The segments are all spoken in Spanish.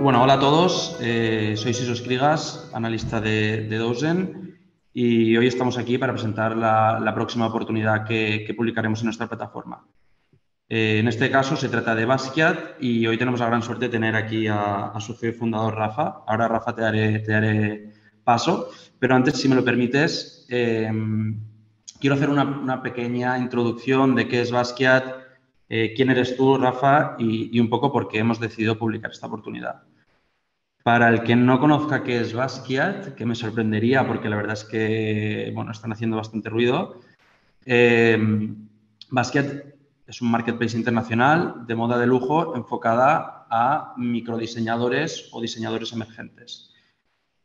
Bueno, hola a todos. Eh, soy Siso Escrigas, analista de, de Dozen, y hoy estamos aquí para presentar la, próxima oportunidad que, publicaremos en nuestra plataforma. Eh, en este caso se trata de Basquiat y hoy tenemos la gran suerte de tener aquí a, su CEO fundador Rafa. Ahora, Rafa, te haré paso, pero antes, si me lo permites, em, quiero hacer una, pequeña introducción de qué es Basquiat, eh, quién eres tú, Rafa, y, un poco por qué hemos decidido publicar esta oportunidad. Para el que no conozca qué es Basquiat, que me sorprendería porque la verdad es que bueno, están haciendo bastante ruido, eh, Basquiat es un marketplace internacional de moda de lujo enfocada a microdiseñadores o diseñadores emergentes.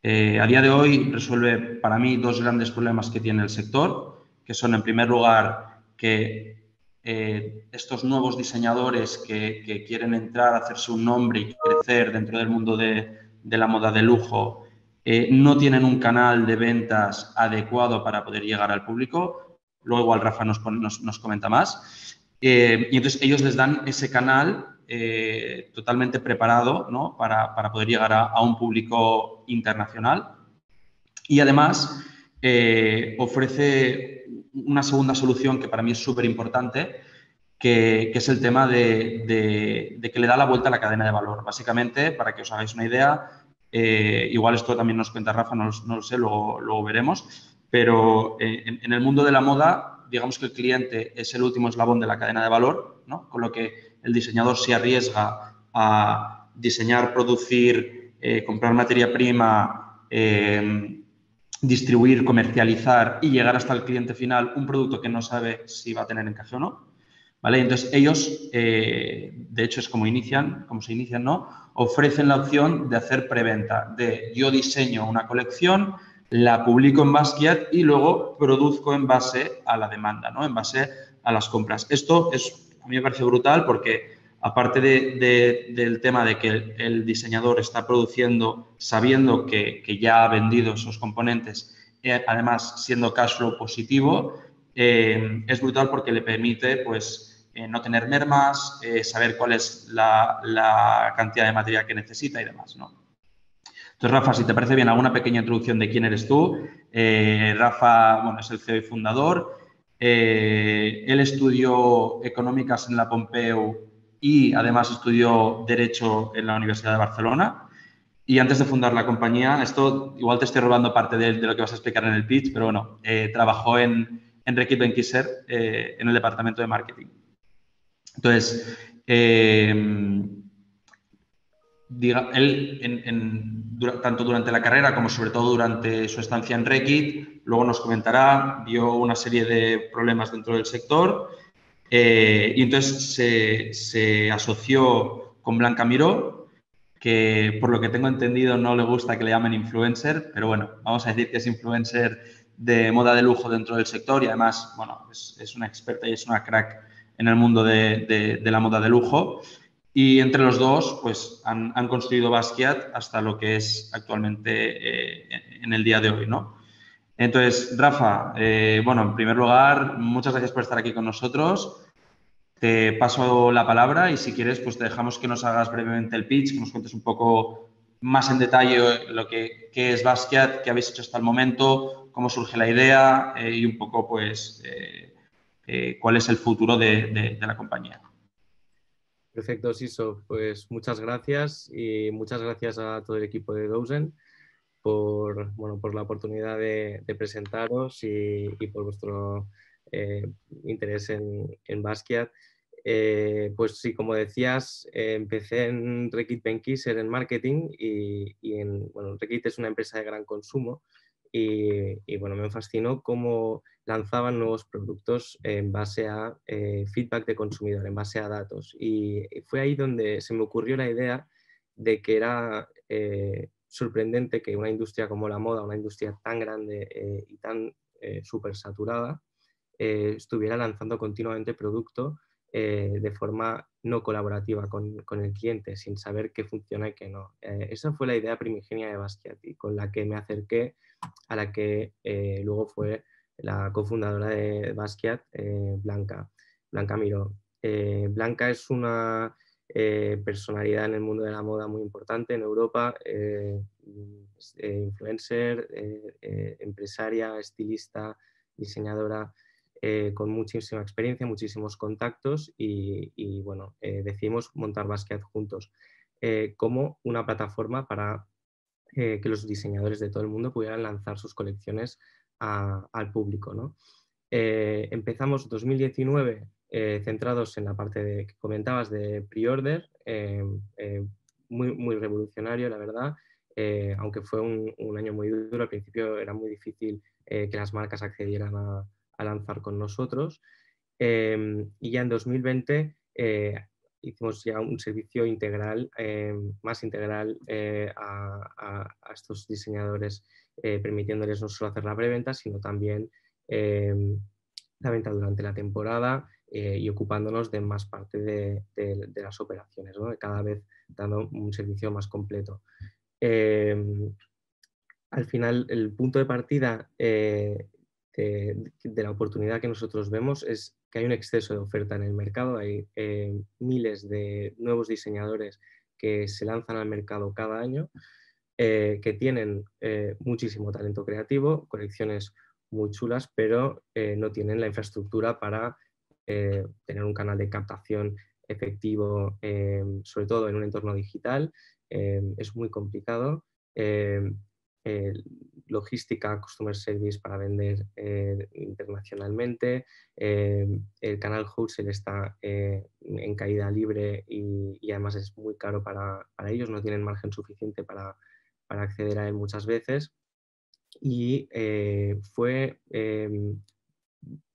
Eh, a día de hoy resuelve para mí dos grandes problemas que tiene el sector, que son en primer lugar que eh, estos nuevos diseñadores que, quieren entrar, hacerse un nombre y crecer dentro del mundo de, la moda de lujo eh, no tienen un canal de ventas adecuado para poder llegar al público. Luego igual Rafa nos, nos, comenta más. Eh, y entonces ellos les dan ese canal totalmente preparado para, para, poder llegar a, un público internacional. Y además ofrece una segunda solución que para mí es súper importante, que, es el tema de, que le da la vuelta a la cadena de valor. Básicamente, para que os hagáis una idea, eh, igual esto también nos cuenta Rafa, no, lo sé, luego, veremos, pero eh, en, el mundo de la moda, digamos que el cliente es el último eslabón de la cadena de valor, ¿no? con lo que el diseñador se arriesga a diseñar, producir, eh, comprar materia prima, distribuir, comercializar y llegar hasta el cliente final un producto que no sabe si va a tener encaje o no. ¿Vale? Entonces ellos, de hecho es como inician, como se inician, ¿no? ofrecen la opción de hacer preventa, de yo diseño una colección, la publico en Basquiat y luego produzco en base a la demanda, ¿no? en base a las compras. Esto es, a mí me parece brutal porque aparte del tema de que el, diseñador está produciendo sabiendo que, ya ha vendido esos componentes, eh, además siendo cash flow positivo, eh, es brutal porque le permite pues, eh, no tener mermas, eh, saber cuál es la, cantidad de materia que necesita y demás, ¿no? Entonces, Rafa, si te parece bien, alguna pequeña introducción de quién eres tú. Rafa, bueno, es el CEO y fundador. él estudió económicas en la Pompeu y además estudió Derecho en la Universidad de Barcelona. Y antes de fundar la compañía, esto igual te estoy robando parte de, lo que vas a explicar en el pitch, pero bueno, trabajó en, en Reckitt Benckiser en el departamento de marketing. Entonces, eh, él, tanto durante la carrera como sobre todo durante su estancia en Rekit, luego nos comentará, vio una serie de problemas dentro del sector eh, y entonces se, asoció con Blanca Miró, que por lo que tengo entendido no le gusta que le llamen influencer, pero bueno, vamos a decir que es influencer de moda de lujo dentro del sector y además, bueno, es una experta y es una crack en el mundo de, la moda de lujo. Y entre los dos, pues han, construido Basquiat hasta lo que es actualmente eh, en el día de hoy, ¿no? Entonces, Rafa, eh, bueno, en primer lugar, muchas gracias por estar aquí con nosotros. Te paso la palabra y si quieres, pues te dejamos que nos hagas brevemente el pitch, que nos cuentes un poco más en detalle lo que qué es Basquiat, qué habéis hecho hasta el momento, cómo surge la idea eh, y un poco, pues, eh, cuál es el futuro de, la compañía. Perfecto, Siso. Pues muchas gracias y muchas gracias a todo el equipo de Dozen por, bueno, por la oportunidad de, presentaros y, por vuestro eh, interés en, en Basquiat. Eh, pues sí, como decías, empecé en Rekit Benkiser en marketing y, en, bueno, Rekit es una empresa de gran consumo y, bueno, me fascinó cómo lanzaban nuevos productos en base a eh, feedback de consumidor, en base a datos. Y fue ahí donde se me ocurrió la idea de que era eh, sorprendente que una industria como la moda, una industria tan grande eh, y tan súper saturada, estuviera lanzando continuamente producto de forma no colaborativa con, con, el cliente, sin saber qué funciona y qué no. esa fue la idea primigenia de Basquiat y con la que me acerqué a la que eh, luego fue la cofundadora de Basquiat, eh, Blanca, Blanca. Blanca es una personalidad en el mundo de la moda muy importante en Europa, influencer, empresaria, estilista, diseñadora, con muchísima experiencia, muchísimos contactos y, bueno, decidimos montar Basquiat juntos como una plataforma para que los diseñadores de todo el mundo pudieran lanzar sus colecciones al público. ¿no? empezamos 2019 centrados en la parte que comentabas de pre-order, muy, muy revolucionario, la verdad. aunque fue un, año muy duro, al principio era muy difícil que las marcas accedieran a, a lanzar con nosotros. Em, y ya en 2020 eh, hicimos ya un servicio integral, em, más integral eh, a, estos diseñadores, eh, permitiéndoles no solo hacer la preventa, sino también em, la venta durante la temporada y ocupándonos de más parte de, las operaciones, cada vez dando un servicio más completo. al final, el punto de partida de, la oportunidad que nosotros vemos es que hay un exceso de oferta en el mercado, hay eh, miles de nuevos diseñadores que se lanzan al mercado cada año, eh, que tienen eh, muchísimo talento creativo, colecciones muy chulas, pero no tienen la infraestructura para tener un canal de captación efectivo, sobre todo en un entorno digital. es muy complicado logística, customer service para vender eh, internacionalmente. Eh, el canal wholesale está eh, en caída libre y, además es muy caro para, ellos, no tienen margen suficiente para, acceder a él muchas veces. Y fue em,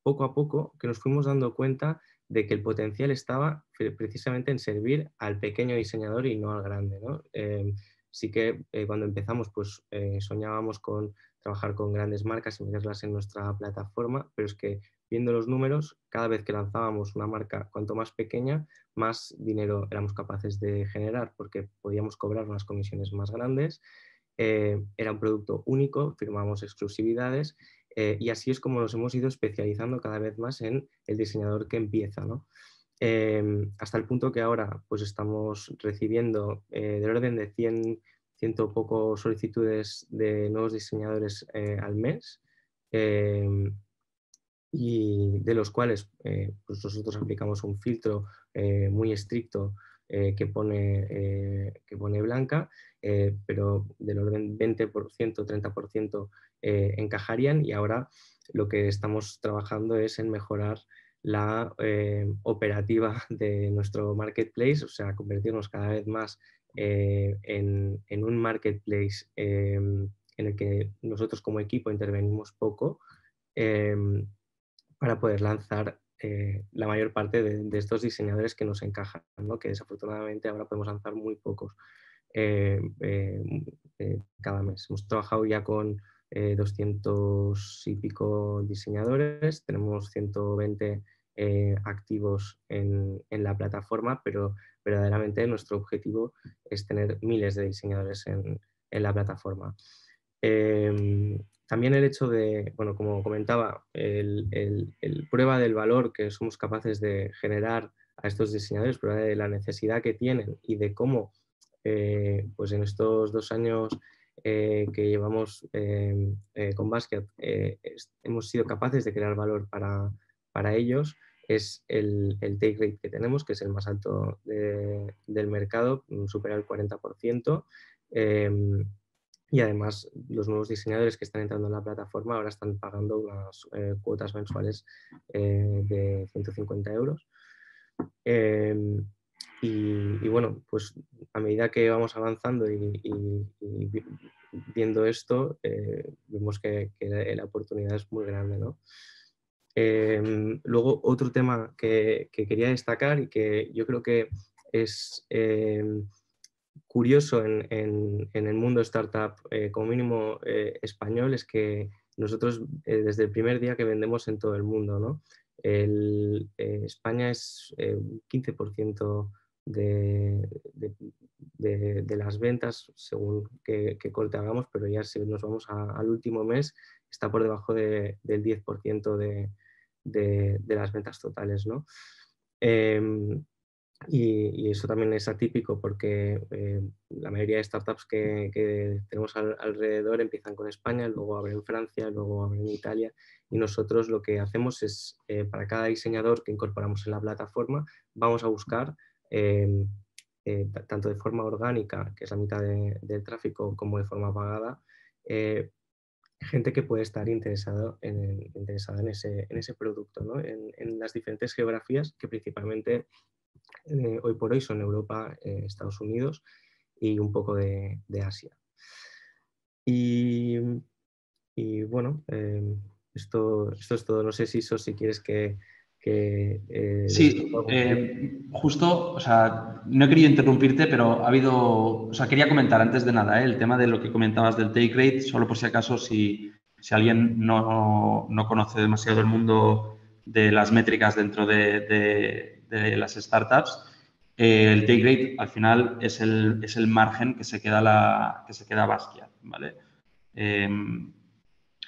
poco a poco que nos fuimos dando cuenta de que el potencial estaba precisamente en servir al pequeño diseñador y no al grande. ¿no? Em, sí que eh, cuando empezamos pues eh, soñábamos con trabajar con grandes marcas y meterlas en nuestra plataforma, pero es que viendo los números, cada vez que lanzábamos una marca cuanto más pequeña, más dinero éramos capaces de generar porque podíamos cobrar unas comisiones más grandes, eh, era un producto único, firmamos exclusividades y así es como nos hemos ido especializando cada vez más en el diseñador que empieza. ¿no? Em, hasta el punto que ahora pues estamos recibiendo eh, del orden de 100, ciento poco solicitudes de nuevos diseñadores eh, al mes em, y de los cuales eh, pues nosotros aplicamos un filtro muy estricto que, pone, que pone blanca, pero del orden 20%, 30% encajarían y ahora lo que estamos trabajando es en mejorar la eh, operativa de nuestro marketplace, o sea, convertirnos cada vez más eh, en, un marketplace em, en el que nosotros como equipo intervenimos poco para poder lanzar eh, la mayor parte de, estos diseñadores que nos encajan, que desafortunadamente ahora podemos lanzar muy pocos cada mes. Hemos trabajado ya con 200 y pico diseñadores, tenemos 120 eh, activos en, la plataforma, pero verdaderamente nuestro objetivo es tener miles de diseñadores en, la plataforma. Em, también el hecho de, bueno, como comentaba, el, prueba del valor que somos capaces de generar a estos diseñadores, prueba de la necesidad que tienen y de cómo, eh, pues en estos dos años eh, que llevamos em, con Basket, hemos sido capaces de crear valor para, para ellos es el, el, take rate que tenemos, que es el más alto del mercado, mm, supera el 40%. Em, y además los nuevos diseñadores que están entrando en la plataforma ahora están pagando unas eh, cuotas mensuales eh, de 150 euros. Y, bueno, pues a medida que vamos avanzando y, viendo esto, eh, vemos que, que, la oportunidad es muy grande. ¿no? Em, luego, otro tema que, quería destacar y que yo creo que es em, curioso en, el mundo startup, eh, como mínimo eh, español, es que nosotros eh, desde el primer día que vendemos en todo el mundo, ¿no? España es un 15% de, de, las ventas según qué, corte hagamos, pero ya si nos vamos al último mes está por debajo del 10% de, las ventas totales. ¿no? Em, y, eso también es atípico porque eh, la mayoría de startups que, tenemos alrededor empiezan con España, luego abren Francia, luego abren Italia y nosotros lo que hacemos es eh, para cada diseñador que incorporamos en la plataforma vamos a buscar em, eh, tanto de forma orgánica, que es la mitad del tráfico, como de forma pagada, gente que puede estar interesado interesada en ese, en ese producto, ¿no? en, las diferentes geografías que principalmente eh, hoy por hoy son Europa, eh, Estados Unidos y un poco de, Asia. Y, bueno, em, esto, esto es todo. No sé si eso, si quieres que... Eh, sí, justo, o sea, no he querido interrumpirte, pero ha habido, o sea, quería comentar antes de nada el tema de lo que comentabas del take rate, solo por si acaso, si, alguien no, conoce demasiado el mundo de las métricas dentro de de las startups, eh, el take rate al final es el, es el, margen que se queda, la, que se queda Basquiat, ¿vale?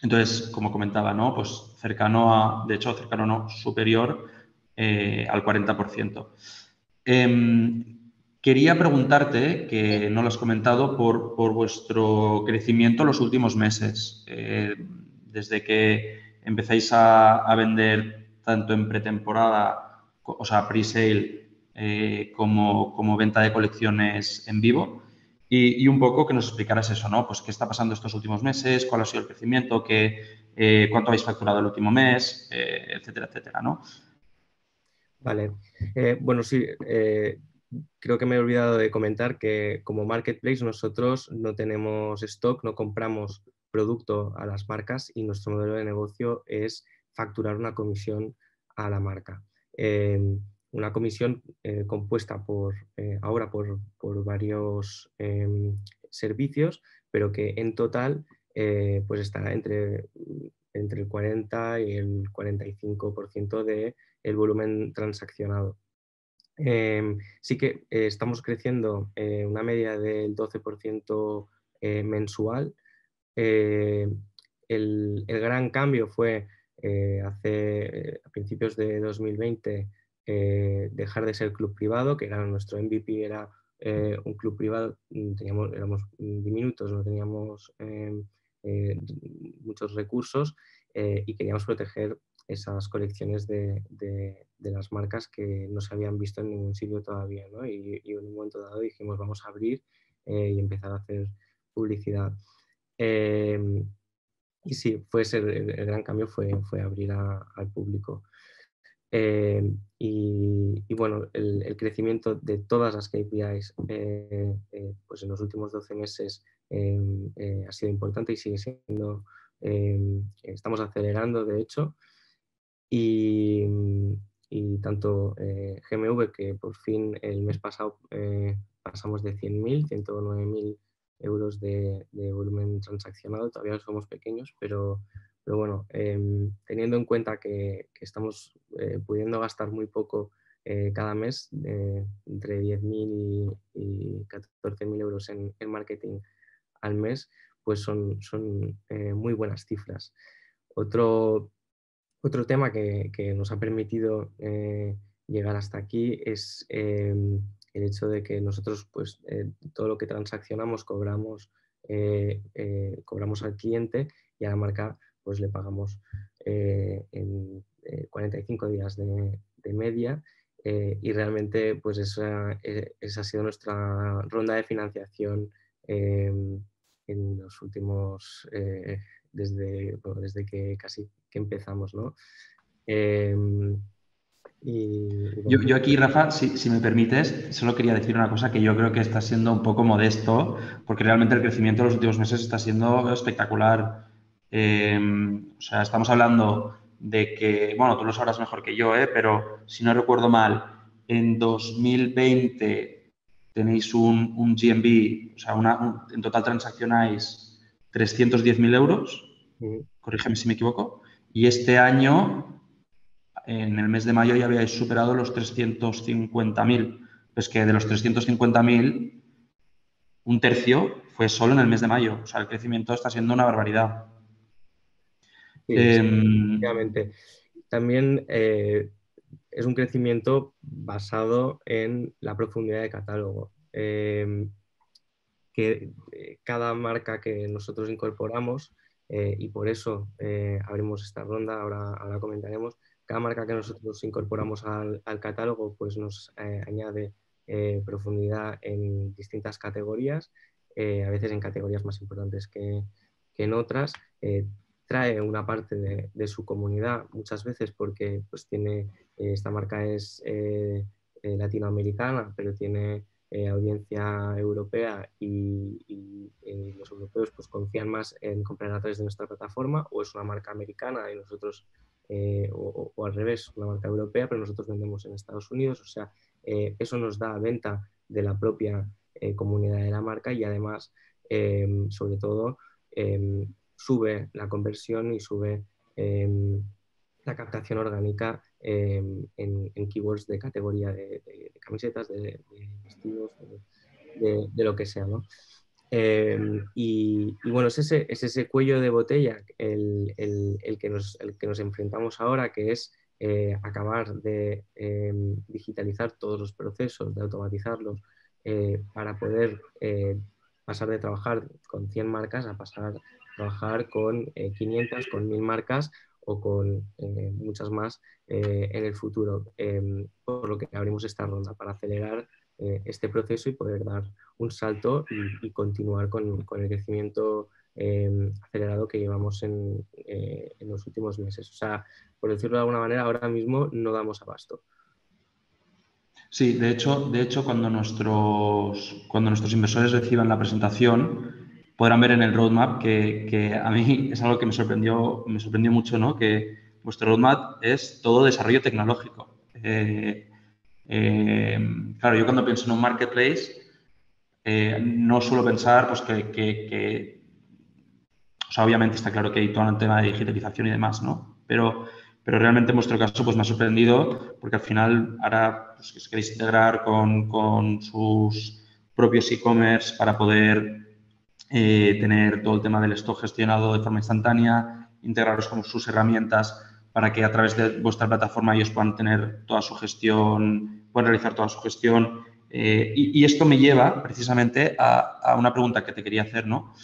Entonces, como comentaba, ¿no? Pues cercano a, de hecho, cercano no, superior eh, al 40%. Em, quería preguntarte, que no lo has comentado, por, por vuestro crecimiento los últimos meses. Eh, desde que empezáis a, a vender tanto en pretemporada o sea, pre-sale eh, como, venta de colecciones en vivo. Y, un poco que nos explicaras eso, ¿no? Pues qué está pasando estos últimos meses, cuál ha sido el crecimiento, qué, eh, cuánto habéis facturado el último mes, eh, etcétera, etcétera, ¿no? Vale. bueno, sí, creo que me he olvidado de comentar que como marketplace nosotros no tenemos stock, no compramos producto a las marcas y nuestro modelo de negocio es facturar una comisión a la marca. Una comisión eh, compuesta por, eh, ahora por, varios em, servicios, pero que en total eh, pues está entre, entre el 40 y el 45% del el volumen transaccionado. Em, sí que estamos creciendo una media del 12% mensual. El, el, gran cambio fue hace a principios de 2020 eh, dejar de ser club privado, que era nuestro MVP, era eh, un club privado, mm, teníamos, éramos diminutos, no teníamos muchos recursos y queríamos proteger esas colecciones de, las marcas que no se habían visto en ningún sitio todavía. Y, y, en un momento dado dijimos vamos a abrir y empezar a hacer publicidad. Y sí, fue el, gran cambio fue, fue abrir al público. Eh, y, bueno, el, crecimiento de todas las KPIs eh, eh, pues en los últimos 12 meses ha sido importante y sigue siendo, estamos acelerando de hecho. Y, y tanto GMV, que por fin el mes pasado pasamos de 100.000, 109.000 euros de, volumen transaccionado, todavía somos pequeños, pero, pero bueno, em, teniendo en cuenta que, estamos eh, pudiendo gastar muy poco eh, cada mes, entre 10.000 y, 14.000 euros en, marketing al mes, pues son, son eh, muy buenas cifras. Otro, otro tema que, que nos ha permitido llegar hasta aquí es em, el hecho de que nosotros pues eh, todo lo que transaccionamos cobramos, eh, eh, cobramos al cliente y a la marca pues le pagamos en 45 días de, media y realmente pues esa, esa, ha sido nuestra ronda de financiación en los últimos, desde, desde que casi que empezamos. ¿no? yo, aquí, Rafa, si, me permites, solo quería decir una cosa que yo creo que está siendo un poco modesto, porque realmente el crecimiento de los últimos meses está siendo espectacular. Em, o sea, estamos hablando de que, bueno, tú lo sabrás mejor que yo, ¿eh? pero si no recuerdo mal, en 2020 tenéis un, un GMB, o sea, una, en total transaccionáis 310.000 euros, corrígeme si me equivoco, y este año en el mes de mayo ya habíais superado los 350.000. Pues que de los 350.000, un tercio fue solo en el mes de mayo. O sea, el crecimiento está siendo una barbaridad. Sí, em, También eh, es un crecimiento basado en la profundidad de catálogo. Em, que eh, cada marca que nosotros incorporamos, eh, y por eso eh, abrimos esta ronda, ahora, ahora comentaremos, cada marca que nosotros incorporamos al, catálogo pues nos añade profundidad en distintas categorías, a veces en categorías más importantes que, que en otras trae una parte de, su comunidad muchas veces porque pues tiene, esta marca es latinoamericana, pero tiene eh, audiencia europea y, los europeos pues confían más en comprar a través de nuestra plataforma o es una marca americana y nosotros, eh, o, al revés, una marca europea, pero nosotros vendemos en Estados Unidos. O sea, eh, eso nos da venta de la propia comunidad de la marca y además, sobre todo, sube la conversión y sube la captación orgánica em, en, keywords de categoría de, camisetas, de, vestidos, de, lo que sea. ¿no? Em, y, bueno, es ese, es ese, cuello de botella el, que nos, el, que nos, enfrentamos ahora, que es eh, acabar de em, digitalizar todos los procesos, de automatizarlos, eh, para poder eh, pasar de trabajar con 100 marcas a pasar trabajar con 500, con 1000 marcas o con eh, muchas más eh, en el futuro, em, por lo que abrimos esta ronda para acelerar eh, este proceso y poder dar un salto y, continuar con, con, el crecimiento em, acelerado que llevamos en, en, los últimos meses. O sea, por decirlo de alguna manera, ahora mismo no damos abasto. Sí, de hecho, de hecho cuando, nuestros, cuando nuestros inversores reciban la presentación, podrán ver en el roadmap que, a mí es algo que me sorprendió, me sorprendió mucho, ¿no? Que vuestro roadmap es todo desarrollo tecnológico. Eh, eh, claro, yo cuando pienso en un marketplace, eh, no suelo pensar pues, que, o sea, obviamente está claro que hay todo un tema de digitalización y demás, ¿no? Pero, pero realmente en vuestro caso pues, me ha sorprendido porque al final ahora pues, queréis integrar con, con sus propios e-commerce para poder eh, tener todo el tema del stock gestionado de forma instantánea, integraros con sus herramientas para que a través de vuestra plataforma ellos puedan tener toda su gestión, puedan realizar toda su gestión. Eh, y, esto me lleva precisamente a, una pregunta que te quería hacer, ¿no?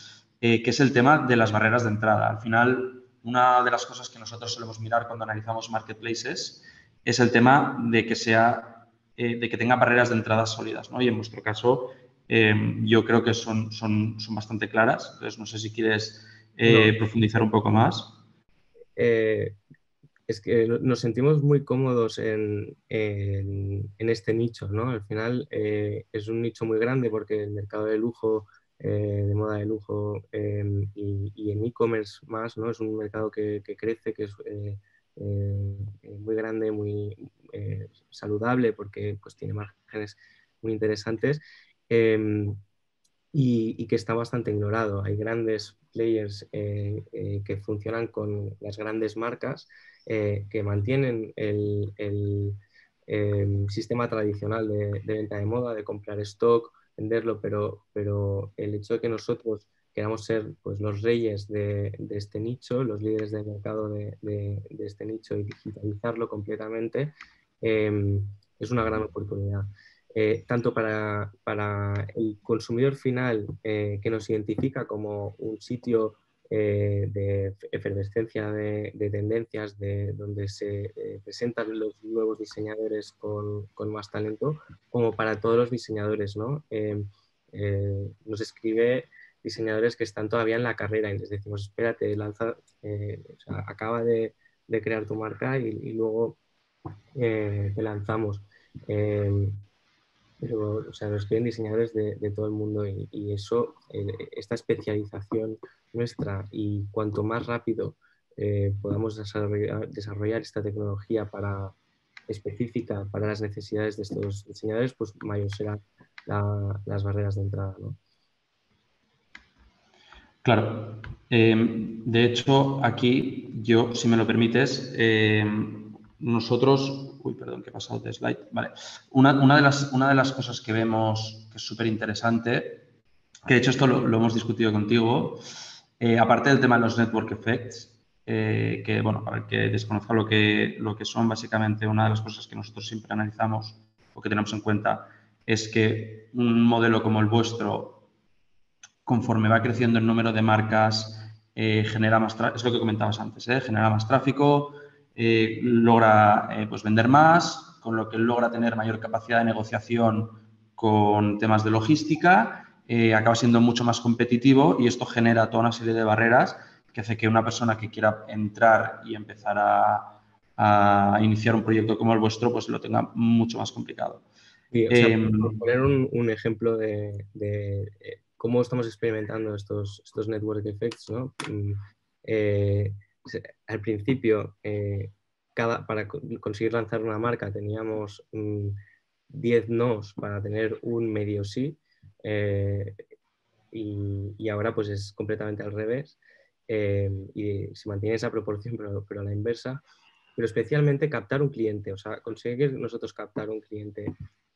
Eh, que es el tema de las barreras de entrada. Al final, una de las cosas que nosotros solemos mirar cuando analizamos marketplaces es el tema de que sea, de que tenga barreras de entrada sólidas, ¿no? Y en vuestro caso, Em, yo creo que son, son, son, bastante claras. Entonces, no sé si quieres eh, profundizar un poco más. Eh, es que nos sentimos muy cómodos en, en, este nicho, ¿no? Al final eh, es un nicho muy grande porque el mercado de lujo, de moda de lujo em, y, en e-commerce más, ¿no? Es un mercado que, que crece, que es muy grande, muy saludable porque pues, tiene márgenes muy interesantes Em, y, que está bastante ignorado. Hay grandes players eh, eh, que funcionan con las grandes marcas eh, que mantienen el, em, sistema tradicional de, venta de moda, de comprar stock, venderlo, pero, pero el hecho de que nosotros queramos ser pues, los reyes de, este nicho, los líderes del mercado de, este nicho y digitalizarlo completamente, em, es una gran oportunidad. Eh, tanto para, el consumidor final eh, que nos identifica como un sitio eh, de efervescencia de, tendencias, de donde se presentan los nuevos diseñadores con, más talento, como para todos los diseñadores. ¿no? nos escribe diseñadores que están todavía en la carrera y les decimos, espérate, lanza, acaba de, crear tu marca y, luego te lanzamos pero o sea, nos piden diseñadores de, todo el mundo y, eso, eh, esta especialización nuestra y cuanto más rápido eh, podamos desarrollar, esta tecnología para, específica para las necesidades de estos diseñadores, pues mayor serán las barreras de entrada. Claro. Em, de hecho, aquí yo, si me lo permites, em, nosotros Uy, perdón, que he pasado de slide. Vale. Una, de, las, una de las cosas que vemos que es súper interesante, que de hecho esto lo, hemos discutido contigo, eh, aparte del tema de los network effects, que, bueno, para el que desconozca lo que, lo que son, básicamente una de las cosas que nosotros siempre analizamos o que tenemos en cuenta es que un modelo como el vuestro, conforme va creciendo el número de marcas, genera más, es lo que comentabas antes, genera más tráfico, logra pues vender más, con lo que logra tener mayor capacidad de negociación con temas de logística, eh, acaba siendo mucho más competitivo y esto genera toda una serie de barreras que hace que una persona que quiera entrar y empezar a, iniciar un proyecto como el vuestro, pues lo tenga mucho más complicado. Em, por poner un, ejemplo de, eh, cómo estamos experimentando estos, estos network effects, ¿no? Mm, eh, al principio para conseguir lanzar una marca teníamos 10 mm, nos para tener un medio sí eh, y, ahora pues es completamente al revés eh, y se mantiene esa proporción pero, pero, a la inversa. Pero especialmente captar un cliente, o sea, conseguir nosotros captar un cliente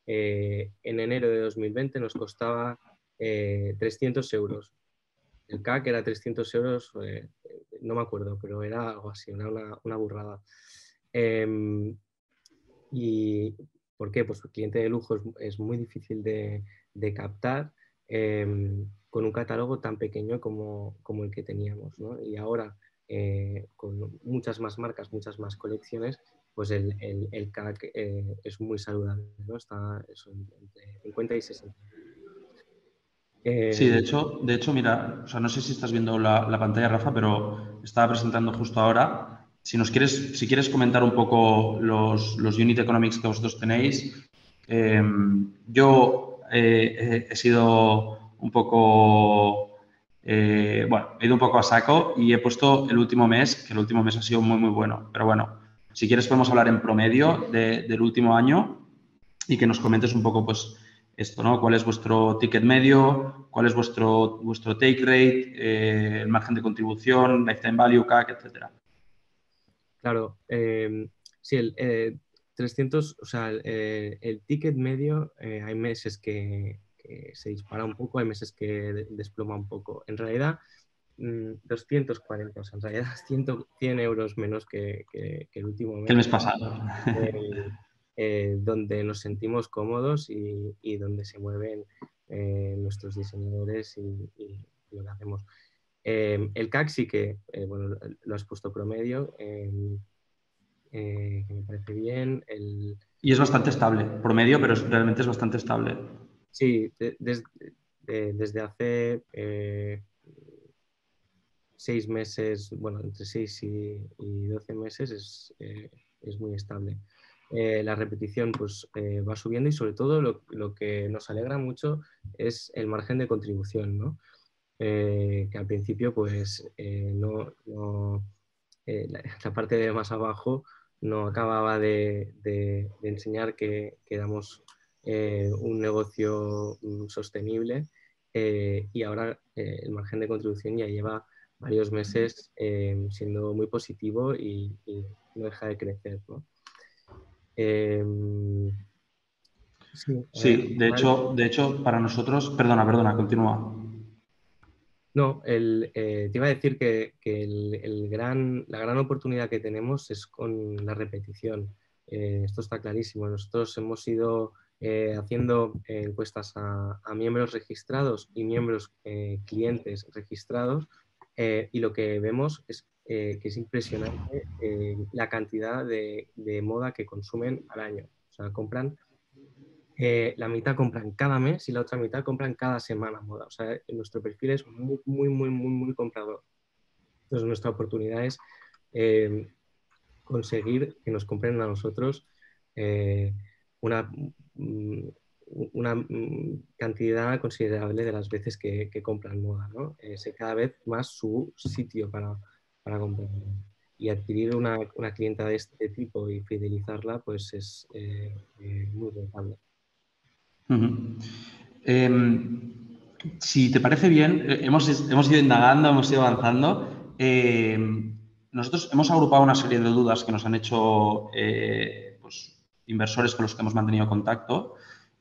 eh, en enero de 2020 nos costaba 300 euros. El CAC era 300 euros, no me acuerdo, pero era algo así, era una, una burrada. Em, ¿Y por qué? Pues el cliente de lujo es, muy difícil de, captar em, con un catálogo tan pequeño como, el que teníamos. Y ahora, eh, con muchas más marcas, muchas más colecciones, pues el, el, CAC eh, es muy saludable, ¿no? Está entre 50 y 60. Sí, de hecho, de hecho, mira, o sea, no sé si estás viendo la, la, pantalla, Rafa, pero estaba presentando justo ahora si nos quieres, si quieres comentar un poco los, los unit economics que vosotros tenéis, em, yo eh, he sido un poco, eh, bueno, he ido un poco a saco y he puesto el último mes, que el último mes ha sido muy, muy bueno. Pero bueno, si quieres podemos hablar en promedio del último año y que nos comentes un poco, pues, esto, ¿no? ¿Cuál es vuestro ticket medio? ¿Cuál es vuestro, vuestro take rate? Eh, el margen de contribución, lifetime value, CAC, etcétera. Claro, eh, sí, el 300, eh, o sea, eh, el, ticket medio, hay meses que, se dispara un poco, hay meses que desploma un poco. En realidad, 240, mm, o sea, en realidad 100, 100 euros menos que, el último mes. El mes pasado. Donde nos sentimos cómodos y, donde se mueven nuestros diseñadores y, lo que hacemos. Em, el CAC sí que, eh, bueno, lo has puesto promedio, eh, que me parece bien. Y es bastante estable, promedio, pero realmente es bastante estable. Sí, desde hace eh, seis meses, bueno, entre seis y, doce meses es, es, muy estable. La repetición pues, va subiendo y sobre todo lo, lo, que nos alegra mucho es el margen de contribución, ¿no? Eh, que al principio pues eh, no, eh, la, parte de más abajo no acababa de, enseñar que, que un negocio mm, sostenible y ahora el margen de contribución ya lleva varios meses siendo muy positivo y, no deja de crecer. Em, sí, de, hecho, de hecho, para nosotros, perdona, perdona, continúa. No, el, eh, te iba a decir que, el, gran, la gran oportunidad que tenemos es con la repetición. Eh, esto está clarísimo. Nosotros hemos ido eh, haciendo encuestas a, miembros registrados y miembros clientes registrados y lo que vemos es que es impresionante la cantidad de, de moda que consumen al año. O sea, compran eh, la mitad compran cada mes y la otra mitad compran cada semana moda. O sea, nuestro perfil es muy, muy, muy, muy, muy comprador. Entonces, nuestra oportunidad es eh, conseguir que nos compren a nosotros eh, una, mm, una mm, cantidad considerable de las veces que, compran moda. ¿no? cada vez más su sitio para, para comprar. Y adquirir una, una, clienta de este tipo y fidelizarla, pues es muy rentable. Em, si te parece bien, eh, hemos, hemos, ido indagando, hemos ido avanzando. Em, nosotros hemos agrupado una serie de dudas que nos han hecho eh, pues, inversores con los que hemos mantenido contacto.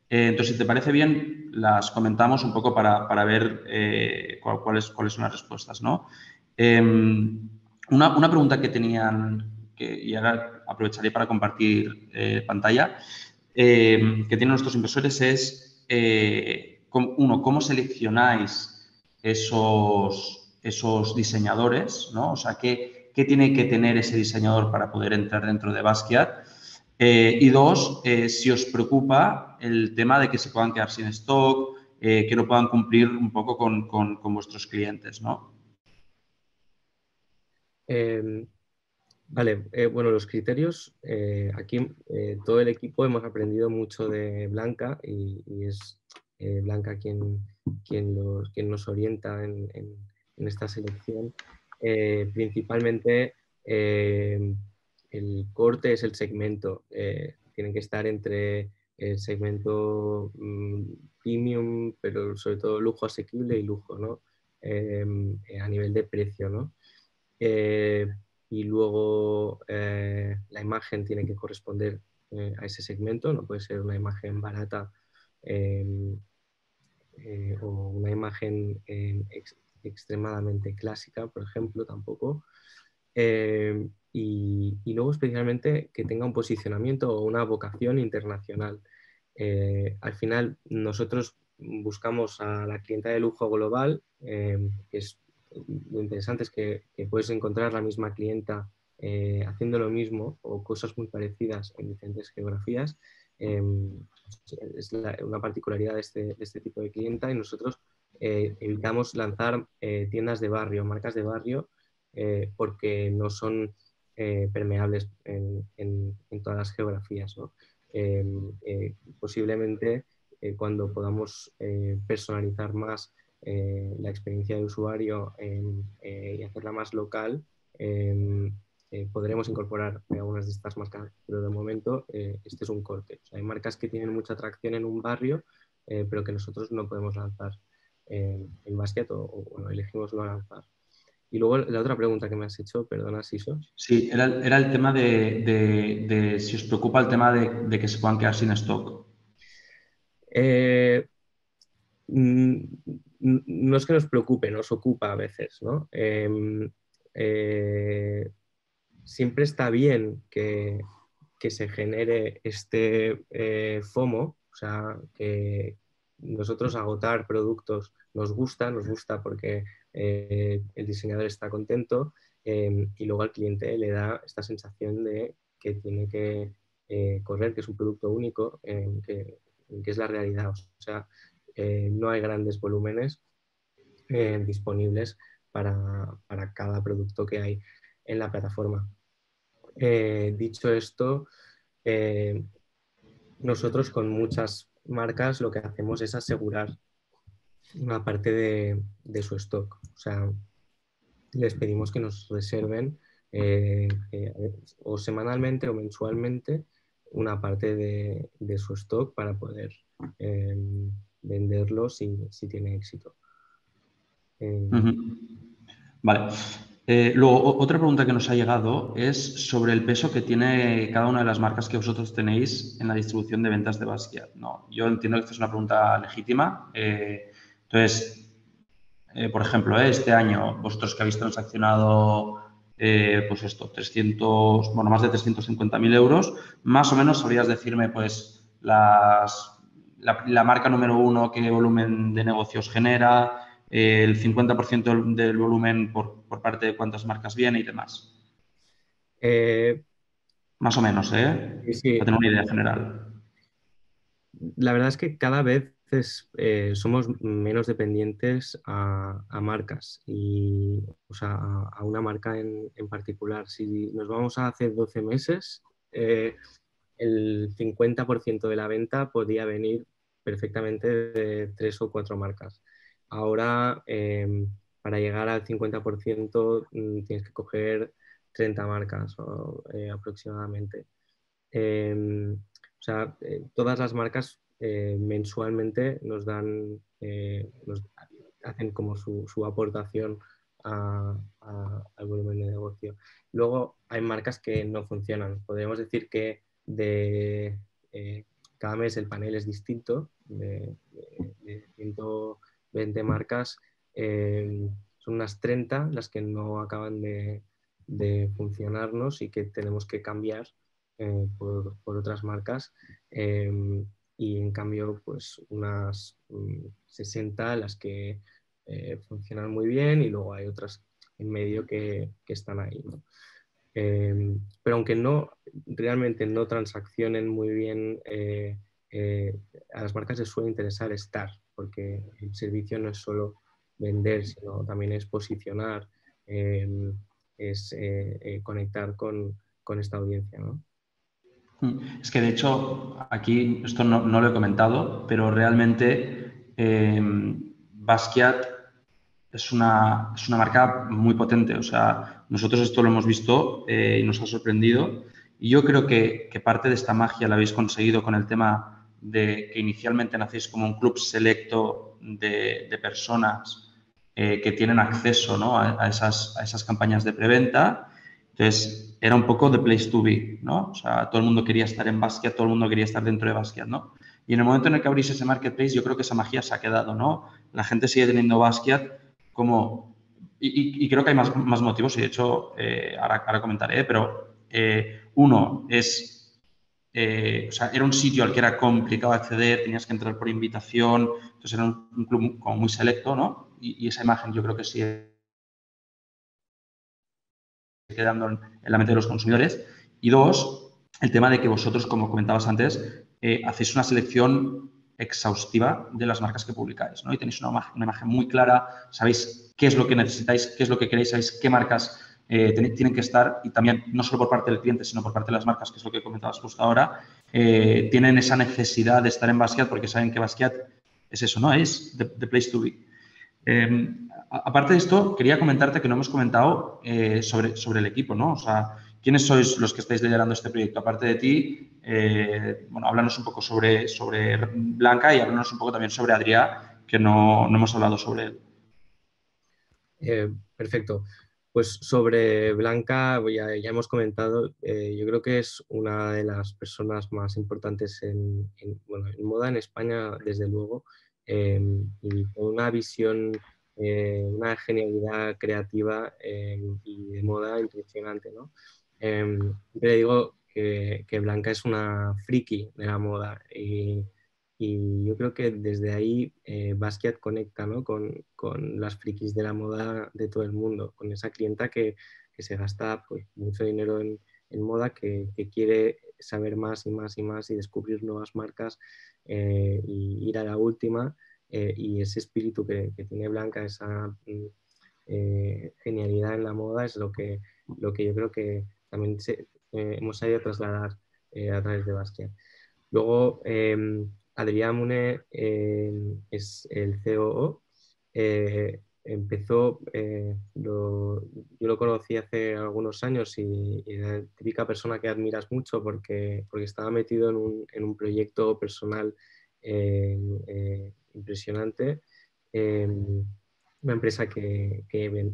Eh, entonces, si te parece bien, las comentamos un poco para, ver cuáles, cuáles son las respuestas. ¿no? Em, una, pregunta que tenían, que, y ahora aprovecharé para compartir eh, pantalla, que tienen nuestros inversores es, uno, ¿cómo seleccionáis esos, esos diseñadores? ¿no? O sea, ¿qué, ¿qué tiene que tener ese diseñador para poder entrar dentro de Basquiat? Eh, y dos, eh, si os preocupa el tema de que se puedan quedar sin stock, eh, que no puedan cumplir un poco con, vuestros clientes, ¿no? Em, vale, bueno, los criterios, aquí todo el equipo hemos aprendido mucho de Blanca y, es Blanca quien, quien, nos orienta en, esta selección. principalmente el corte es el segmento. Eh, tienen que estar entre el segmento mm, premium, pero sobre todo lujo asequible y lujo, ¿no? Em, eh, a nivel de precio, ¿no? Eh, y luego la imagen tiene que corresponder a ese segmento, no puede ser una imagen barata em, o una imagen em, extremadamente clásica, por ejemplo, tampoco y, luego especialmente que tenga un posicionamiento o una vocación internacional. Eh, al final nosotros buscamos a la clienta de lujo global, eh, que es lo interesante es que, puedes encontrar la misma clienta eh, haciendo lo mismo o cosas muy parecidas en diferentes geografías. es una particularidad de este, de este, tipo de clienta y nosotros evitamos lanzar tiendas de barrio, marcas de barrio, porque no son eh, permeables en, todas las geografías. Em, eh, posiblemente eh, cuando podamos personalizar más la experiencia de usuario em, y hacerla más local, em, podremos incorporar algunas de estas marcas, pero de momento este es un corte. hay marcas que tienen mucha atracción en un barrio, pero que nosotros no podemos lanzar en basket o, o elegimos no lanzar. Y luego la otra pregunta que me has hecho, perdona, Siso. Sí, era, era el tema de, si os preocupa el tema de, que se puedan quedar sin stock. Eh, no es que nos preocupe, nos ocupa a veces, ¿no? Em, eh, siempre está bien que, se genere este eh, FOMO, o sea, que nosotros agotar productos nos gusta, nos gusta porque eh, el diseñador está contento em, y luego al cliente le da esta sensación de que tiene que correr, que es un producto único, em, que, es la realidad. O sea, eh, no hay grandes volúmenes em, disponibles para, cada producto que hay en la plataforma. dicho esto, nosotros con muchas marcas lo que hacemos es asegurar una parte de, su stock. O sea, les pedimos que nos reserven eh, eh, o semanalmente o mensualmente una parte de, su stock para poder venderlo si, tiene éxito. Em, vale. Eh, luego, otra pregunta que nos ha llegado es sobre el peso que tiene cada una de las marcas que vosotros tenéis en la distribución de ventas de Basquiat. No, yo entiendo que esta es una pregunta legítima. Entonces, eh, por ejemplo, eh, este año, vosotros que habéis transaccionado, eh, pues esto, 300, bueno, más de 350.000 euros, más o menos sabrías decirme, pues, las, la, marca número uno, qué volumen de negocios genera, el 50% del, volumen por, parte de cuántas marcas viene y demás. más o menos, ¿eh? Sí, Para tener una idea general. La verdad es que cada vez eh, somos menos dependientes a, marcas y a, una marca en, particular. Si nos vamos a hace 12 meses, eh, el 50% de la venta podía venir perfectamente de tres o cuatro marcas. Ahora, em, para llegar al 50% mm, tienes que coger 30 marcas eh, aproximadamente. Em, o sea, todas las marcas eh, mensualmente nos dan, eh, hacen como su, aportación al volumen de negocio. Luego hay marcas que no funcionan. Podríamos decir que de eh, cada mes el panel es distinto, de, 120 marcas, son unas 30 las que no acaban de, de funcionarnos y que tenemos que cambiar eh, por, otras marcas. Em, y en cambio, pues unas 60 mm, las que eh, funcionan muy bien y luego hay otras en medio que, están ahí. Em, pero aunque no realmente no transaccionen muy bien, eh, a las marcas les suele interesar estar, porque el servicio no es solo vender, sino también es posicionar, em, es conectar con, con esta audiencia. ¿no? Es que de hecho, aquí esto no, lo he comentado, pero realmente eh, Basquiat es una, es una, marca muy potente. O sea, nosotros esto lo hemos visto eh, y nos ha sorprendido. Y yo creo que, parte de esta magia la habéis conseguido con el tema de que inicialmente nacéis como un club selecto de, personas eh, que tienen acceso a, esas, a esas campañas de preventa. Entonces, era un poco the place to be, ¿no? O sea, todo el mundo quería estar en Basquiat, todo el mundo quería estar dentro de Basquiat, ¿no? Y en el momento en el que abrís ese marketplace, yo creo que esa magia se ha quedado, ¿no? La gente sigue teniendo Basquiat como... Y, creo que hay más, motivos, y de hecho, eh, ahora, comentaré, pero eh, uno es... Eh, era un sitio al que era complicado acceder, tenías que entrar por invitación, entonces era un, club como muy selecto, ¿no? Y, esa imagen yo creo que sí quedando en la mente de los consumidores. Y dos, el tema de que vosotros, como comentabas antes, hacéis una selección exhaustiva de las marcas que publicáis, ¿no? Y tenéis una, imagen muy clara, sabéis qué es lo que necesitáis, qué es lo que queréis, sabéis qué marcas eh, tienen que estar y también no solo por parte del cliente, sino por parte de las marcas, que es lo que comentabas justo ahora, eh, tienen esa necesidad de estar en Basquiat porque saben que Basquiat es eso, ¿no? Es the, place to be. Em, aparte de esto, quería comentarte que no hemos comentado eh, sobre, sobre el equipo, ¿no? O sea, ¿quiénes sois los que estáis liderando este proyecto? Aparte de ti, eh, bueno, háblanos un poco sobre, sobre Blanca y háblanos un poco también sobre Adrián, que no, hemos hablado sobre él. Eh, perfecto. Pues sobre Blanca, ya, ya hemos comentado, yo creo que es una de las personas más importantes en, bueno, en moda en España, desde luego, y con una visión eh, una genialidad creativa eh, y de moda impresionante. ¿no? Eh, le digo que, Blanca es una friki de la moda y, yo creo que desde ahí Basquiat conecta ¿no? con, las frikis de la moda de todo el mundo, con esa clienta que, que se gasta pues, mucho dinero en, en moda, que, quiere saber más y más y más y descubrir nuevas marcas y ir a la última. Eh, y ese espíritu que, tiene Blanca, esa mm, eh, genialidad en la moda, es lo que, lo que yo creo que también eh, hemos sabido trasladar a través de Basquiat. Luego, em, Adrián Mune em, es el COO. empezó, yo lo conocí hace algunos años y, y, la típica persona que admiras mucho porque, porque estaba metido en un, en un proyecto personal impresionante. Una empresa que,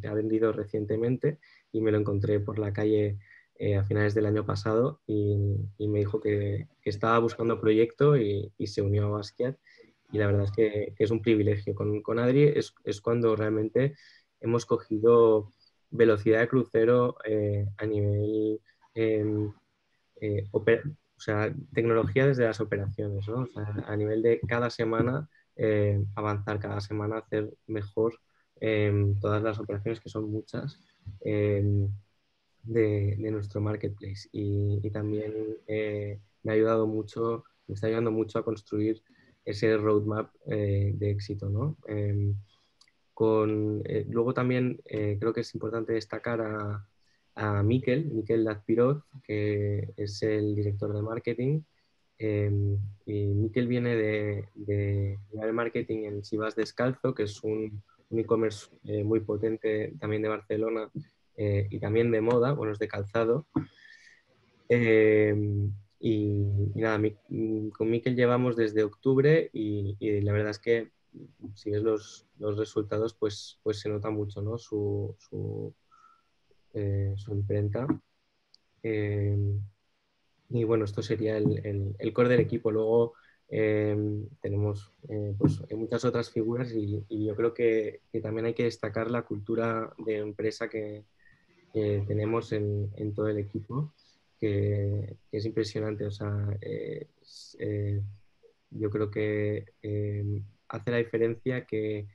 ha vendido recientemente y me lo encontré por la calle eh, a finales del año pasado y, me dijo que, estaba buscando proyecto y, se unió a Basquiat y la verdad es que, es un privilegio. Con, con Adri es, es, cuando realmente hemos cogido velocidad de crucero eh, a nivel, em, eh, o sea, tecnología desde las operaciones, ¿no? a nivel de cada semana eh, avanzar cada semana, hacer mejor em, todas las operaciones, que son muchas, em, de, nuestro marketplace. Y, también eh, me ha ayudado mucho, me está ayudando mucho a construir ese roadmap eh, de éxito. ¿no? Em, con, luego también creo que es importante destacar a, a Miquel, Miquel Lazpiroz, que es el director de marketing, Em, y Miquel viene de, de, marketing en Chivas Descalzo, que es un, e-commerce eh, muy potente también de Barcelona eh, y también de moda, bueno, es de calzado. Em, y, nada, con Miquel llevamos desde octubre y, la verdad es que si ves los, los, resultados, pues, pues se nota mucho ¿no? su, su, eh, su imprenta. Em, y bueno, esto sería el, el, core del equipo. Luego em, tenemos eh, pues, muchas otras figuras y, yo creo que, que, también hay que destacar la cultura de empresa que, tenemos en, todo el equipo, que, es impresionante. O sea, eh, yo creo que eh, hace la diferencia que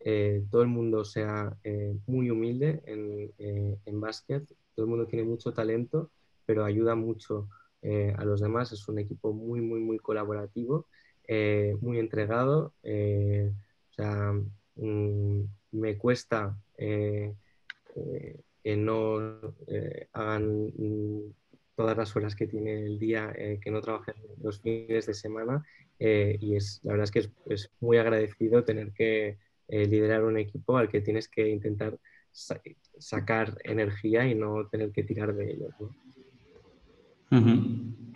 eh, todo el mundo sea muy humilde en, en básquet, todo el mundo tiene mucho talento, pero ayuda mucho a los demás. Es un equipo muy, muy, muy colaborativo, muy entregado. o sea, mm, me cuesta que no hagan mm, todas las horas que tiene el día, eh, que no trabajen los fines de semana. Eh, y es, la verdad es que es, muy agradecido tener que eh, liderar un equipo al que tienes que intentar sacar energía y no tener que tirar de ellos.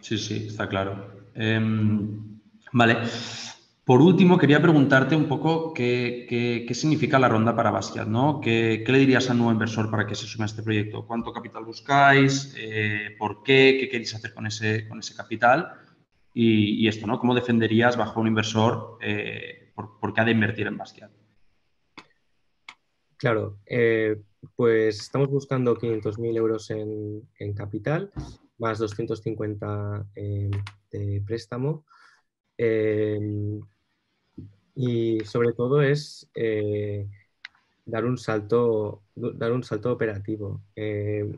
Sí, sí, está claro. Em, vale. Por último, quería preguntarte un poco qué, significa la ronda para Basquiat, ¿no? ¿Qué, le dirías al nuevo inversor para que se sume a este proyecto? ¿Cuánto capital buscáis? Eh, ¿Por qué? ¿Qué queréis hacer con ese, con ese capital? Y, esto, ¿no? ¿Cómo defenderías bajo un inversor eh, por, qué ha de invertir en Basquiat? Claro, eh, pues estamos buscando 500.000 euros en, capital, más 250 de préstamo. Y sobre todo es eh, dar, un salto, dar un salto operativo. Eh,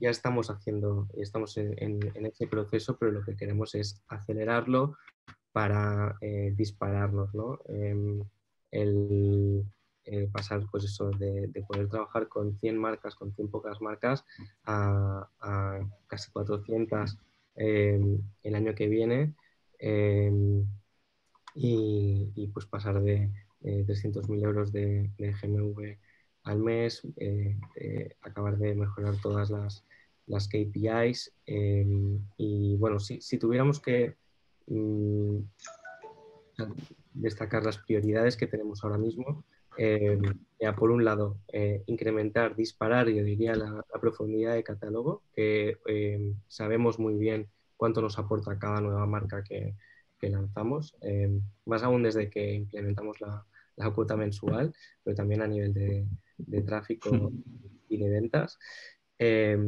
ya estamos haciendo, estamos en, en, ese proceso, pero lo que queremos es acelerarlo para eh, dispararnos, ¿no? Em, el, pasar pues de, poder trabajar con 100 marcas, con 100 pocas marcas, a, a casi 400 em, el año que viene. Y, pues pasar de 300.000 euros de, GMV al mes, eh, acabar de mejorar todas las, las KPIs em, y bueno, si, si tuviéramos que mm, destacar las prioridades que tenemos ahora mismo, ya por un lado, eh, incrementar, disparar, yo diría, la, profundidad de catálogo, que em, sabemos muy bien cuánto nos aporta cada nueva marca que, que lanzamos, eh, más aún desde que implementamos la, la, cuota mensual, pero también a nivel de, de tráfico y de ventas. Eh,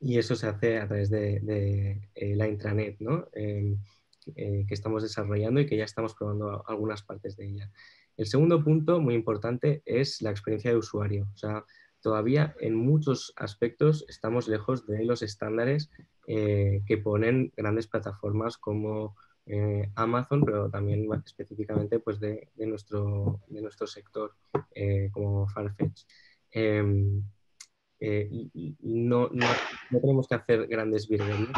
y eso se hace a través de, de eh, la intranet, ¿no? que estamos desarrollando y que ya estamos probando algunas partes de ella. El segundo punto, muy importante, es la experiencia de usuario. O sea, todavía en muchos aspectos estamos lejos de los estándares que ponen grandes plataformas como eh, Amazon, pero también específicamente pues, de, nuestro, de nuestro sector eh, como Farfetch. Em, eh, y, no, no, tenemos que hacer grandes virguerías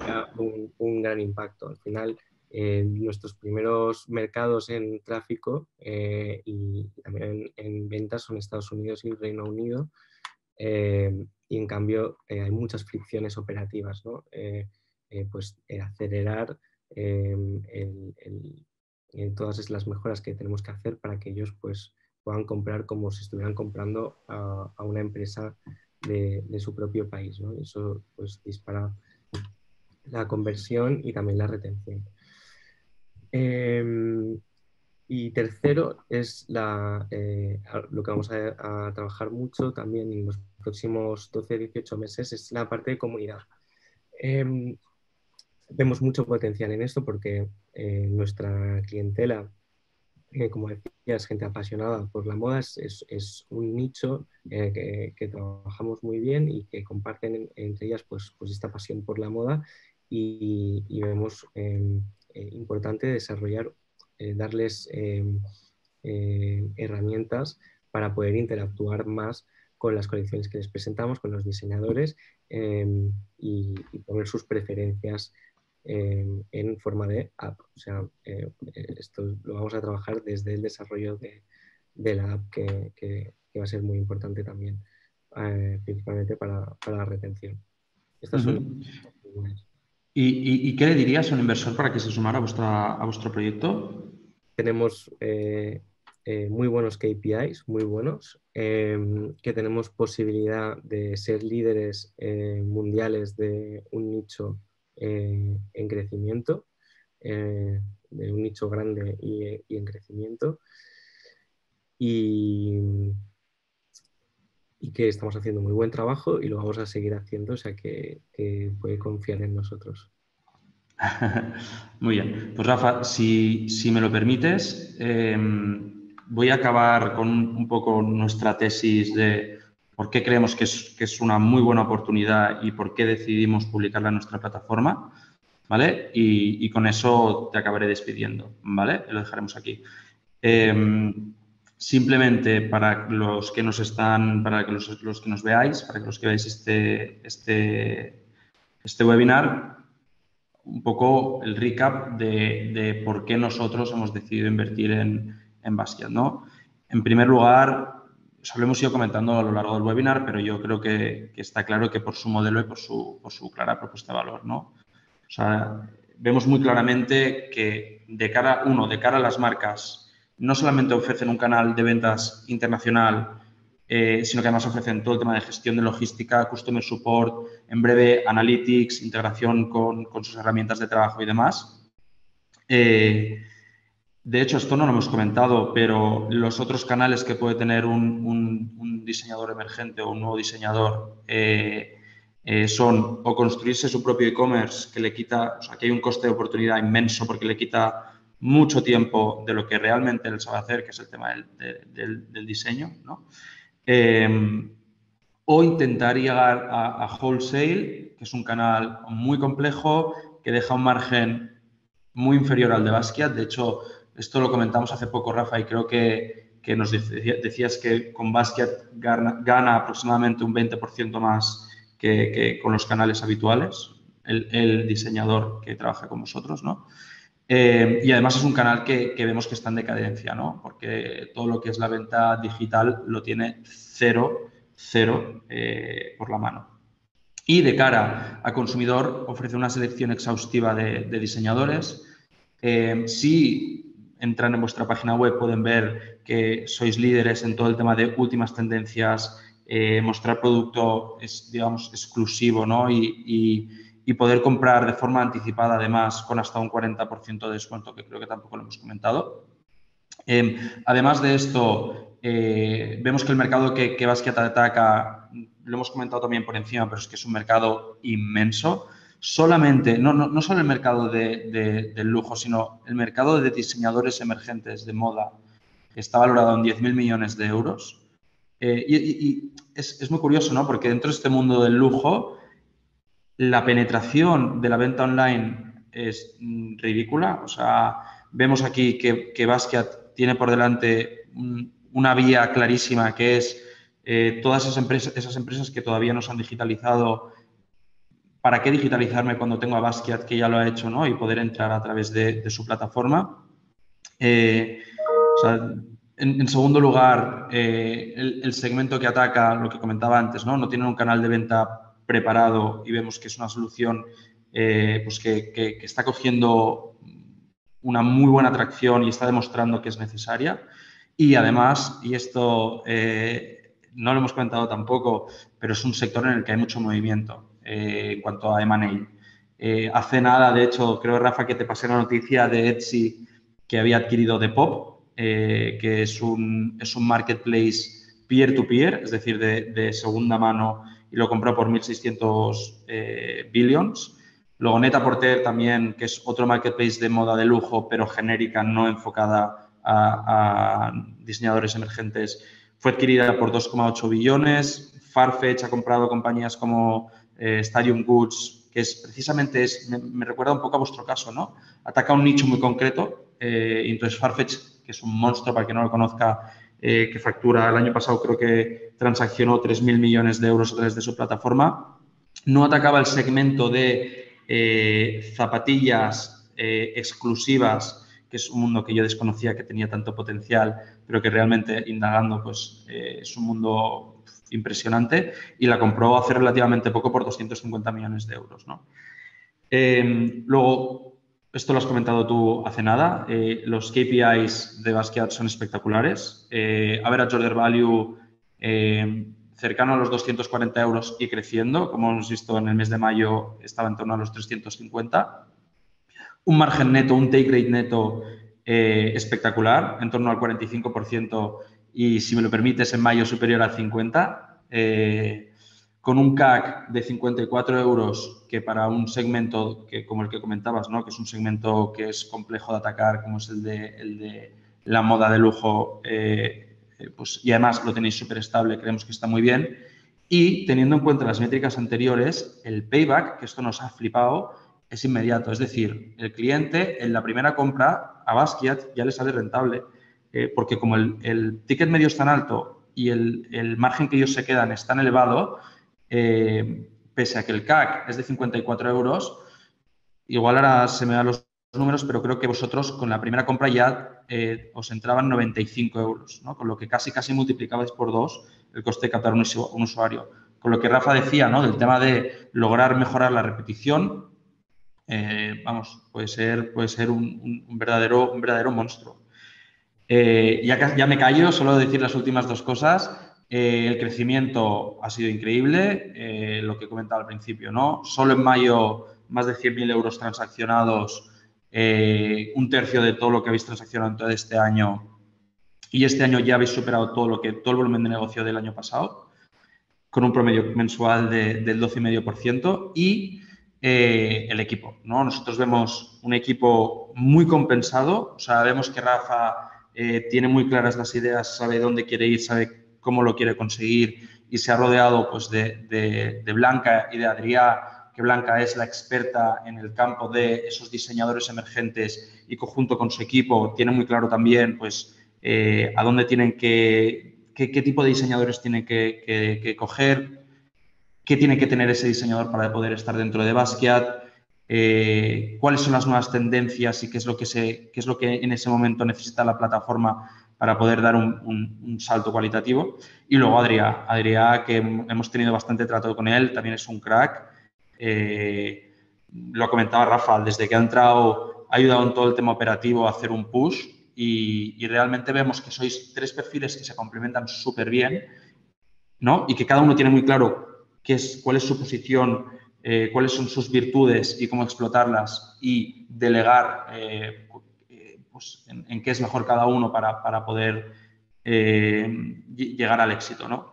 para un, gran impacto. Al final, nuestros primeros mercados en tráfico y también en, ventas son Estados Unidos y Reino Unido. Em, y en cambio hay muchas fricciones operativas, ¿no? pues acelerar Em, en todas las mejoras que tenemos que hacer para que ellos pues, puedan comprar como si estuvieran comprando a, una empresa de, su propio país. Eso pues, dispara la conversión y también la retención. Em, y tercero es eh, lo que vamos a, trabajar mucho también en los próximos 12-18 meses, es la parte de comunidad. Em, vemos mucho potencial en esto porque eh, nuestra clientela, eh, como decía, es gente apasionada por la moda, es, un nicho eh, que, trabajamos muy bien y que comparten entre ellas pues, pues esta pasión por la moda y, vemos em, importante desarrollar, darles em, herramientas para poder interactuar más con las colecciones que les presentamos, con los diseñadores em, y, poner sus preferencias en forma de app. O sea, eh, esto lo vamos a trabajar desde el desarrollo de, la app, que, va a ser muy importante también, eh, principalmente para, la retención. ¿Y, qué le dirías a un inversor para que se sumara a, a vuestro proyecto? Tenemos eh, muy buenos KPIs, muy buenos, que tenemos posibilidad de ser líderes mundiales de un nicho eh, en crecimiento, eh, de un nicho grande y, en crecimiento. Y, y que estamos haciendo muy buen trabajo y lo vamos a seguir haciendo, o sea que, puede confiar en nosotros. Muy bien. Pues Rafa, si, me lo permites, em, voy a acabar con un poco nuestra tesis de por qué creemos que es, que es, una muy buena oportunidad y por qué decidimos publicarla en nuestra plataforma, ¿vale? Y, con eso te acabaré despidiendo, ¿vale? Lo dejaremos aquí. Em, simplemente para los que nos están, para que los, que nos veáis, para que los que veáis este, este, este webinar, un poco el recap de, por qué nosotros hemos decidido invertir en, en Basquiat, ¿no? En primer lugar, os lo hemos ido comentando a lo largo del webinar, pero yo creo que, está claro que por su modelo y por su, por su, clara propuesta de valor, ¿no? O sea, vemos muy claramente que de cara, uno, de cara a las marcas no solamente ofrecen un canal de ventas internacional, eh, sino que además ofrecen todo el tema de gestión de logística, customer support, en breve analytics, integración con, sus herramientas de trabajo y demás. Eh, de hecho, esto no lo hemos comentado, pero los otros canales que puede tener un, diseñador emergente o un nuevo diseñador eh, son o construirse su propio e-commerce, que le quita, o sea, que hay un coste de oportunidad inmenso porque le quita mucho tiempo de lo que realmente él sabe hacer, que es el tema del, diseño, ¿no? Em, o intentar llegar a, wholesale, que es un canal muy complejo, que deja un margen muy inferior al de Basquiat. De hecho, esto lo comentamos hace poco, Rafa, y creo que, nos decías que con Basquiat gana, aproximadamente un 20% más que, con los canales habituales, el, el, diseñador que trabaja con vosotros, ¿no? Eh, y además es un canal que, vemos que está en decadencia, ¿no? Porque todo lo que es la venta digital lo tiene cero, cero eh, por la mano. Y de cara a consumidor ofrece una selección exhaustiva de, diseñadores. Eh, si entran en vuestra página web pueden ver que sois líderes en todo el tema de últimas tendencias, mostrar producto es, digamos, exclusivo, ¿no? y poder comprar de forma anticipada, además, con hasta un 40% de descuento, que creo que tampoco lo hemos comentado. Em, además de esto, eh, vemos que el mercado que, que ataca, lo hemos comentado también por encima, pero es que es un mercado inmenso. Solamente, no, no, no solo el mercado de, del lujo, sino el mercado de diseñadores emergentes de moda, está valorado en 10.000 millones de euros. Eh, y, es, es, muy curioso, ¿no? Porque dentro de este mundo del lujo, la penetración de la venta online es ridícula. O sea, vemos aquí que, que Basquiat tiene por delante una vía clarísima que es eh, todas esas empresas, esas empresas que todavía no se han digitalizado. ¿Para qué digitalizarme cuando tengo a Basquiat que ya lo ha hecho ¿no? y poder entrar a través de, su plataforma? Eh, en, segundo lugar, eh, el, segmento que ataca, lo que comentaba antes, ¿no? no tienen un canal de venta preparado y vemos que es una solución eh, pues que, está cogiendo una muy buena atracción y está demostrando que es necesaria. Y además, y esto no lo hemos comentado tampoco, pero es un sector en el que hay mucho movimiento en cuanto a M&A. hace nada, de hecho, creo, Rafa, que te pasé la noticia de Etsy que había adquirido Depop, que es un, es un marketplace peer-to-peer, es decir, de, segunda mano y lo compró por 1.600 eh, billions. Luego Net-a-Porter también, que es otro marketplace de moda de lujo, pero genérica, no enfocada a, diseñadores emergentes, fue adquirida por 2,8 billones. Farfetch ha comprado compañías como eh, Stadium Goods, que es precisamente, es, me, recuerda un poco a vuestro caso, ¿no? Ataca un nicho muy concreto. Eh, entonces Farfetch, que es un monstruo, para que no lo conozca, eh, que factura el año pasado, creo que transaccionó 3.000 millones de euros a través de su plataforma. No atacaba el segmento de eh, zapatillas eh, exclusivas, que es un mundo que yo desconocía que tenía tanto potencial, pero que realmente indagando pues, es un mundo impresionante y la compró hace relativamente poco por 250 millones de euros. ¿no? luego, esto lo has comentado tú hace nada. Eh, los KPIs de Basquiat son espectaculares. Eh, average order value eh, cercano a los 240 euros y creciendo. Como hemos visto en el mes de mayo, estaba en torno a los 350. Un margen neto, un take rate neto eh, espectacular, en torno al 45% y, si me lo permites, en mayo superior al 50%. eh, con un CAC de 54 euros, que para un segmento que, como el que comentabas, ¿no? que es un segmento que es complejo de atacar, como es el de, la moda de lujo, eh, pues, y además lo tenéis súper estable, creemos que está muy bien. Y teniendo en cuenta las métricas anteriores, el payback, que esto nos ha flipado, es inmediato. Es decir, el cliente en la primera compra a Basquiat ya le sale rentable, eh, porque como el, ticket medio es tan alto y el, margen que ellos se quedan es tan elevado, eh, pese a que el CAC es de 54 euros, igual ahora se me dan los números, pero creo que vosotros con la primera compra ya eh, os entraban 95 euros, ¿no? con lo que casi casi multiplicabais por dos el coste de captar un, usuario. Con lo que Rafa decía, ¿no? Del tema de lograr mejorar la repetición, vamos, puede ser, puede ser un, verdadero, un verdadero monstruo. Eh, ya, ya me callo, solo decir las últimas dos cosas. Eh, el crecimiento ha sido increíble, lo que he comentado al principio, ¿no? Solo en mayo más de 100.000 euros transaccionados, un tercio de todo lo que habéis transaccionado en todo este año y este año ya habéis superado todo, lo que, todo el volumen de negocio del año pasado, con un promedio mensual de, del 12,5%. Y eh, el equipo. ¿no? Nosotros vemos un equipo muy compensado, o sea, vemos que Rafa eh, tiene muy claras las ideas, sabe dónde quiere ir, sabe cómo lo quiere conseguir y se ha rodeado pues, de, Blanca y de Adrián, que Blanca es la experta en el campo de esos diseñadores emergentes y conjunto con su equipo tiene muy claro también pues, eh, a dónde tienen que, qué, tipo de diseñadores tienen que, coger, qué tiene que tener ese diseñador para poder estar dentro de Basquiat, eh, cuáles son las nuevas tendencias y qué es, lo que se, qué es lo que en ese momento necesita la plataforma para poder dar un, salto cualitativo. Y luego Adrián, Adrián, que hemos tenido bastante trato con él, también es un crack. Eh, lo comentaba Rafa, desde que ha entrado ha ayudado en todo el tema operativo a hacer un push y, realmente vemos que sois tres perfiles que se complementan súper bien, ¿no? Y que cada uno tiene muy claro qué es, cuál es su posición, eh, cuáles son sus virtudes y cómo explotarlas y delegar eh, pues en, qué es mejor cada uno para, para poder eh, llegar al éxito, ¿no?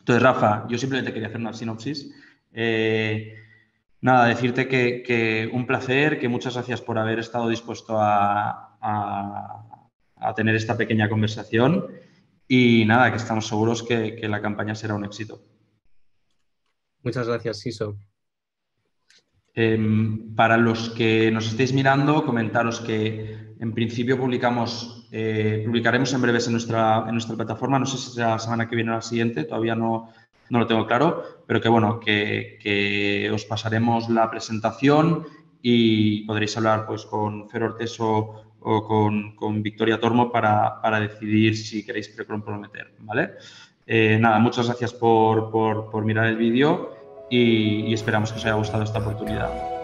Entonces, Rafa, yo simplemente quería hacer una sinopsis. nada, decirte que, un placer, que muchas gracias por haber estado dispuesto a, a tener esta pequeña conversación y nada, que estamos seguros que, la campaña será un éxito. Muchas gracias, Siso. Em, para los que nos estéis mirando, comentaros que en principio publicamos, eh, publicaremos en breves en nuestra, en nuestra plataforma, no sé si será la semana que viene o la siguiente, todavía no, no lo tengo claro, pero que bueno, que, que, os pasaremos la presentación y podréis hablar pues con Fer Orteso o con, Victoria Tormo para, decidir si queréis comprometer, ¿vale? Eh, nada, muchas gracias por, mirar el vídeo y esperamos que os haya gustado esta oportunidad.